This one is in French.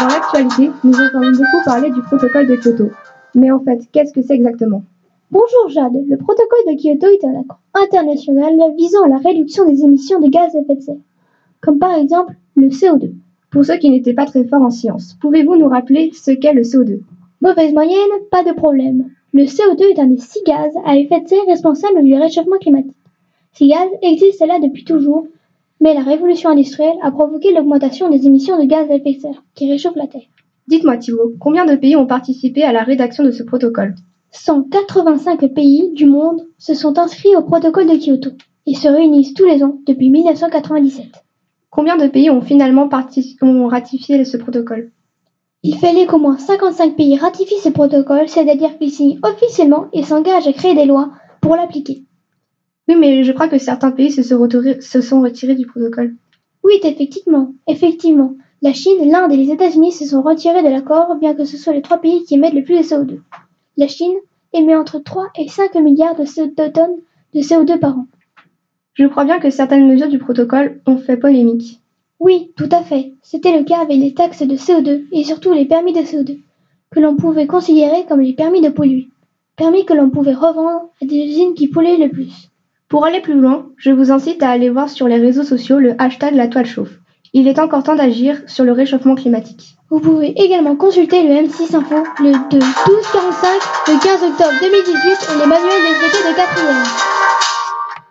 Dans l'actualité, nous entendons beaucoup parler du protocole de Kyoto. Mais en fait, qu'est-ce que c'est exactement? Bonjour Jade, le protocole de Kyoto est un accord international visant à la réduction des émissions de gaz à effet de serre, comme par exemple le CO2. Pour ceux qui n'étaient pas très forts en sciences, pouvez-vous nous rappeler ce qu'est le CO2 Mauvaise moyenne, pas de problème. Le CO2 est un des six gaz à effet de serre responsables du réchauffement climatique. Ces gaz existent là depuis toujours, mais la révolution industrielle a provoqué l'augmentation des émissions de gaz à effet de serre qui réchauffent la Terre. Dites-moi Thibault, combien de pays ont participé à la rédaction de ce protocole? 185 pays du monde se sont inscrits au protocole de Kyoto et se réunissent tous les ans depuis 1997. Combien de pays ont finalement ont ratifié ce protocole? Il fallait qu'au moins 55 pays ratifient ce protocole, c'est-à-dire qu'ils signent officiellement et s'engagent à créer des lois pour l'appliquer. Oui, mais je crois que certains pays se sont, retirés, du protocole. Oui, effectivement, effectivement. La Chine, l'Inde et les États-Unis se sont retirés de l'accord, bien que ce soit les trois pays qui émettent le plus de CO2. La Chine émet entre 3 et 5 milliards de, tonnes de CO2 par an. Je crois bien que certaines mesures du protocole ont fait polémique. Oui, tout à fait. C'était le cas avec les taxes de CO2 et surtout les permis de CO2, que l'on pouvait considérer comme les permis de polluer, permis que l'on pouvait revendre à des usines qui polluaient le plus. Pour aller plus loin, je vous incite à aller voir sur les réseaux sociaux le hashtag La Toile Chauffe. Il est encore temps d'agir sur le réchauffement climatique. Vous pouvez également consulter le M6 Info le 2 12 45 le 15 octobre 2018 et les manuels des traités de quatrième.